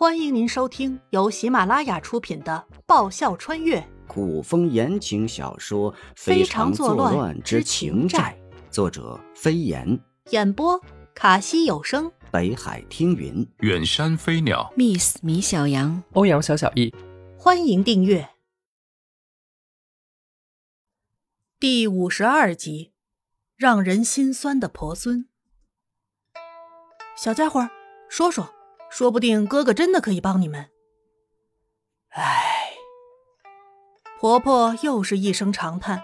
欢迎您收听由喜马拉雅出品的《爆笑穿越。古风言情小说《非常作乱之情债》，作者飞檐，演播卡西有声，北海听云，远山飞鸟，Miss 米小羊，欧阳小小易。欢迎订阅。第五十二集，让人心酸的婆孙。小家伙，说说。说不定哥哥真的可以帮你们。唉，婆婆又是一声长叹，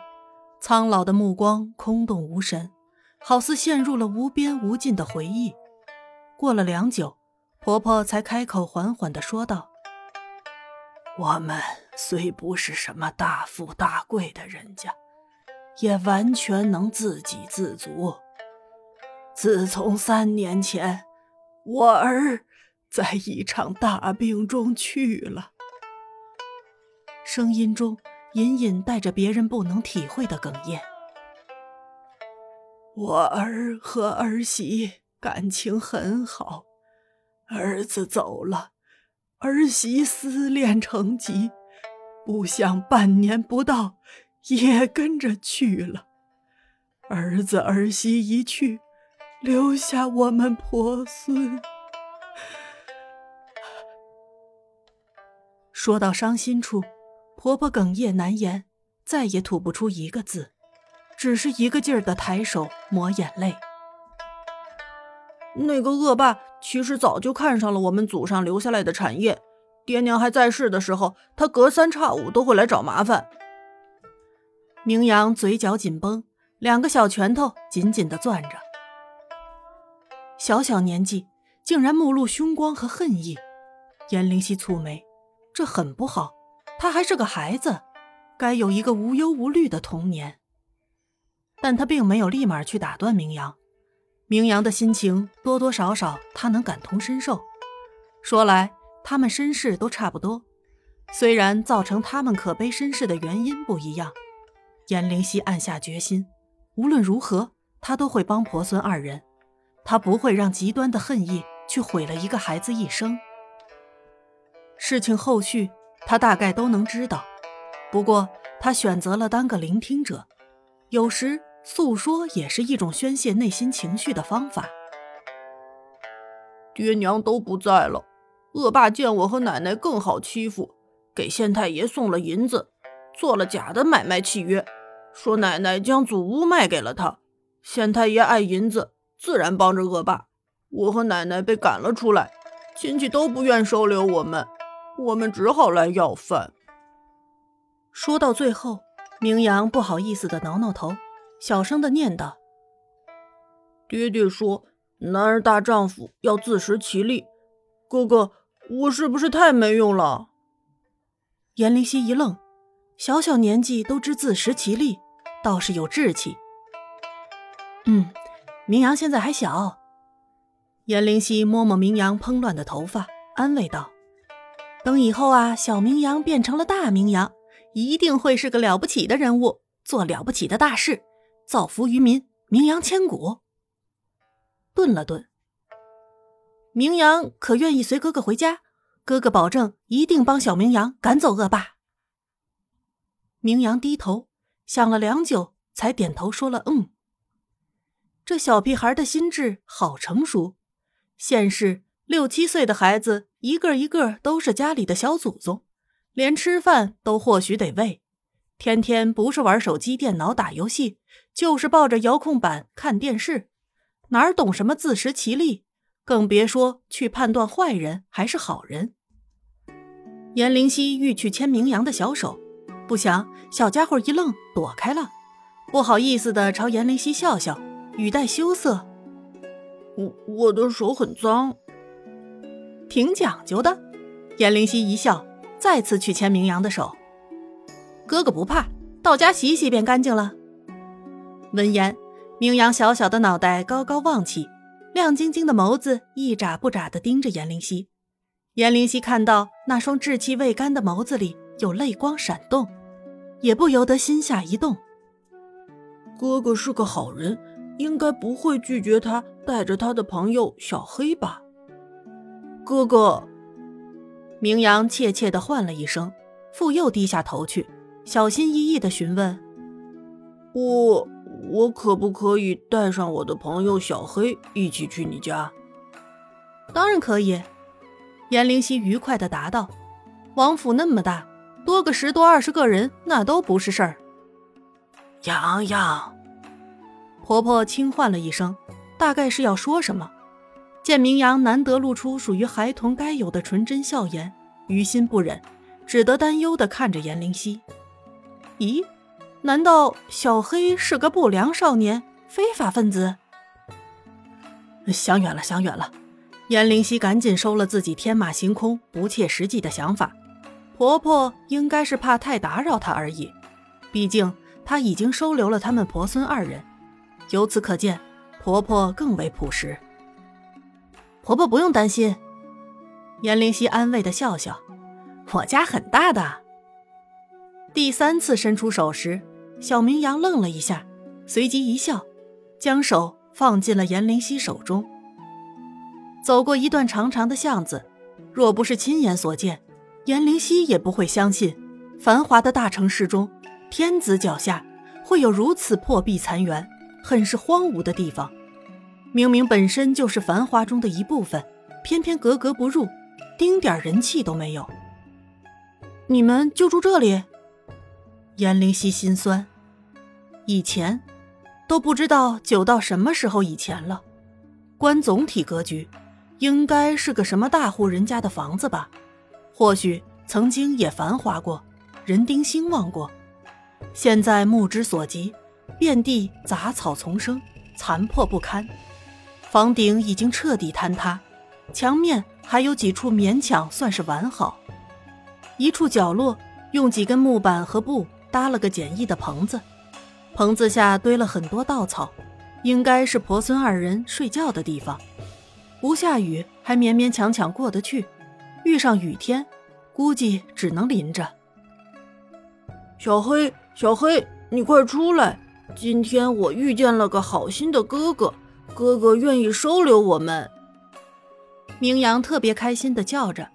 苍老的目光空洞无神，好似陷入了无边无尽的回忆。过了良久，婆婆才开口，缓缓的说道：“我们虽不是什么大富大贵的人家，也完全能自给自足。自从三年前，我儿……”在一场大病中去了，声音中隐隐带着别人不能体会的哽咽。我儿和儿媳感情很好，儿子走了，儿媳思念成疾，不想半年不到也跟着去了。儿子儿媳一去，留下我们婆孙。说到伤心处，婆婆哽咽难言，再也吐不出一个字，只是一个劲儿的抬手抹眼泪。那个恶霸其实早就看上了我们祖上留下来的产业，爹娘还在世的时候，他隔三差五都会来找麻烦。明阳嘴角紧绷，两个小拳头紧紧的攥着。小小年纪，竟然目露凶光和恨意，颜灵溪蹙眉。这很不好，他还是个孩子，该有一个无忧无虑的童年。但他并没有立马去打断明阳，明阳的心情多多少少他能感同身受。说来，他们身世都差不多，虽然造成他们可悲身世的原因不一样。颜灵溪暗下决心，无论如何，他都会帮婆孙二人，他不会让极端的恨意去毁了一个孩子一生。事情后续，他大概都能知道。不过，他选择了当个聆听者。有时诉说也是一种宣泄内心情绪的方法。爹娘都不在了，恶霸见我和奶奶更好欺负，给县太爷送了银子，做了假的买卖契约，说奶奶将祖屋卖给了他。县太爷爱银子，自然帮着恶霸。我和奶奶被赶了出来，亲戚都不愿收留我们。我们只好来要饭。说到最后，明阳不好意思的挠挠头，小声的念道：“爹爹说，男儿大丈夫要自食其力。哥哥，我是不是太没用了？”颜灵溪一愣，小小年纪都知自食其力，倒是有志气。嗯，明阳现在还小。颜灵溪摸摸明阳蓬乱的头发，安慰道。等以后啊，小明阳变成了大明阳，一定会是个了不起的人物，做了不起的大事，造福于民，名扬千古。顿了顿，明阳可愿意随哥哥回家？哥哥保证一定帮小明阳赶走恶霸。明阳低头想了良久，才点头说了：“嗯。”这小屁孩的心智好成熟，现世六七岁的孩子。一个一个都是家里的小祖宗，连吃饭都或许得喂，天天不是玩手机、电脑、打游戏，就是抱着遥控板看电视，哪儿懂什么自食其力？更别说去判断坏人还是好人。颜灵溪欲去牵明阳的小手，不想小家伙一愣，躲开了，不好意思的朝颜灵溪笑笑，语带羞涩：“我我的手很脏。”挺讲究的，颜灵溪一笑，再次去牵明阳的手。哥哥不怕，到家洗洗便干净了。闻言，明阳小小的脑袋高高望起，亮晶晶的眸子一眨不眨地盯着颜灵溪。颜灵溪看到那双稚气未干的眸子里有泪光闪动，也不由得心下一动。哥哥是个好人，应该不会拒绝他带着他的朋友小黑吧？哥哥，明阳怯怯地唤了一声，复又低下头去，小心翼翼地询问：“我我可不可以带上我的朋友小黑一起去你家？”“当然可以。”颜灵溪愉快地答道。“王府那么大，多个十多二十个人那都不是事儿。”洋洋，婆婆轻唤了一声，大概是要说什么。见明阳难得露出属于孩童该有的纯真笑颜，于心不忍，只得担忧地看着颜灵溪。咦，难道小黑是个不良少年、非法分子？想远了，想远了。颜灵溪赶紧收了自己天马行空、不切实际的想法。婆婆应该是怕太打扰她而已，毕竟她已经收留了他们婆孙二人。由此可见，婆婆更为朴实。婆婆不用担心，颜灵溪安慰的笑笑：“我家很大的。”第三次伸出手时，小明阳愣了一下，随即一笑，将手放进了颜灵溪手中。走过一段长长的巷子，若不是亲眼所见，颜灵溪也不会相信，繁华的大城市中，天子脚下会有如此破壁残垣、很是荒芜的地方。明明本身就是繁华中的一部分，偏偏格格不入，丁点人气都没有。你们就住这里？颜灵溪心酸。以前都不知道久到什么时候以前了。观总体格局，应该是个什么大户人家的房子吧？或许曾经也繁华过，人丁兴旺过。现在目之所及，遍地杂草丛生，残破不堪。房顶已经彻底坍塌，墙面还有几处勉强算是完好。一处角落用几根木板和布搭了个简易的棚子，棚子下堆了很多稻草，应该是婆孙二人睡觉的地方。不下雨还勉勉强强过得去，遇上雨天，估计只能淋着。小黑，小黑，你快出来！今天我遇见了个好心的哥哥。哥哥愿意收留我们，明阳特别开心的叫着，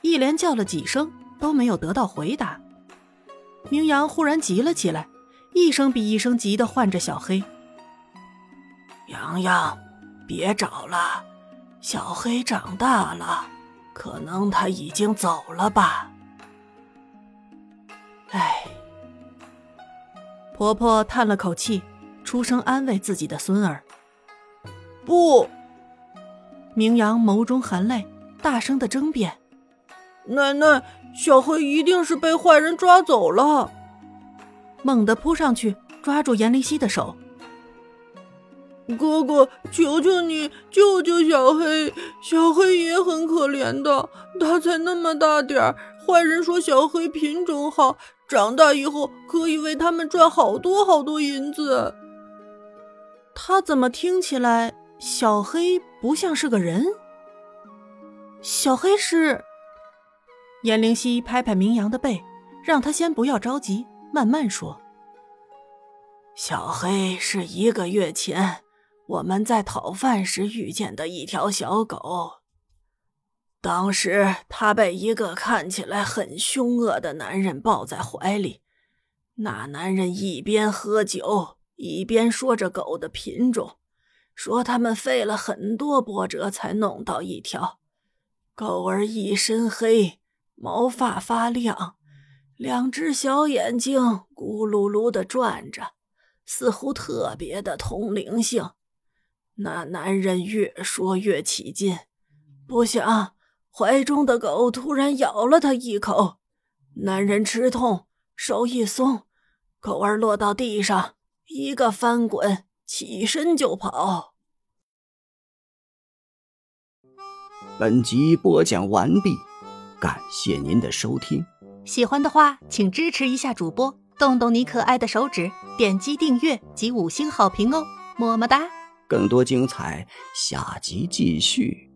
一连叫了几声都没有得到回答。明阳忽然急了起来，一声比一声急的唤着小黑：“洋洋，别找了，小黑长大了，可能他已经走了吧。”唉，婆婆叹了口气，出声安慰自己的孙儿。不，明阳眸中含泪，大声的争辩：“奶奶，小黑一定是被坏人抓走了。”猛地扑上去抓住严灵溪的手：“哥哥，求求你救救小黑！小黑也很可怜的，他才那么大点儿。坏人说小黑品种好，长大以后可以为他们赚好多好多银子。他怎么听起来？”小黑不像是个人。小黑是。颜灵溪拍拍明阳的背，让他先不要着急，慢慢说。小黑是一个月前我们在讨饭时遇见的一条小狗。当时他被一个看起来很凶恶的男人抱在怀里，那男人一边喝酒一边说着狗的品种。说他们费了很多波折才弄到一条狗儿，一身黑，毛发发亮，两只小眼睛咕噜噜的转着，似乎特别的通灵性。那男人越说越起劲，不想怀中的狗突然咬了他一口，男人吃痛，手一松，狗儿落到地上，一个翻滚。起身就跑。本集播讲完毕，感谢您的收听。喜欢的话，请支持一下主播，动动你可爱的手指，点击订阅及五星好评哦，么么哒！更多精彩，下集继续。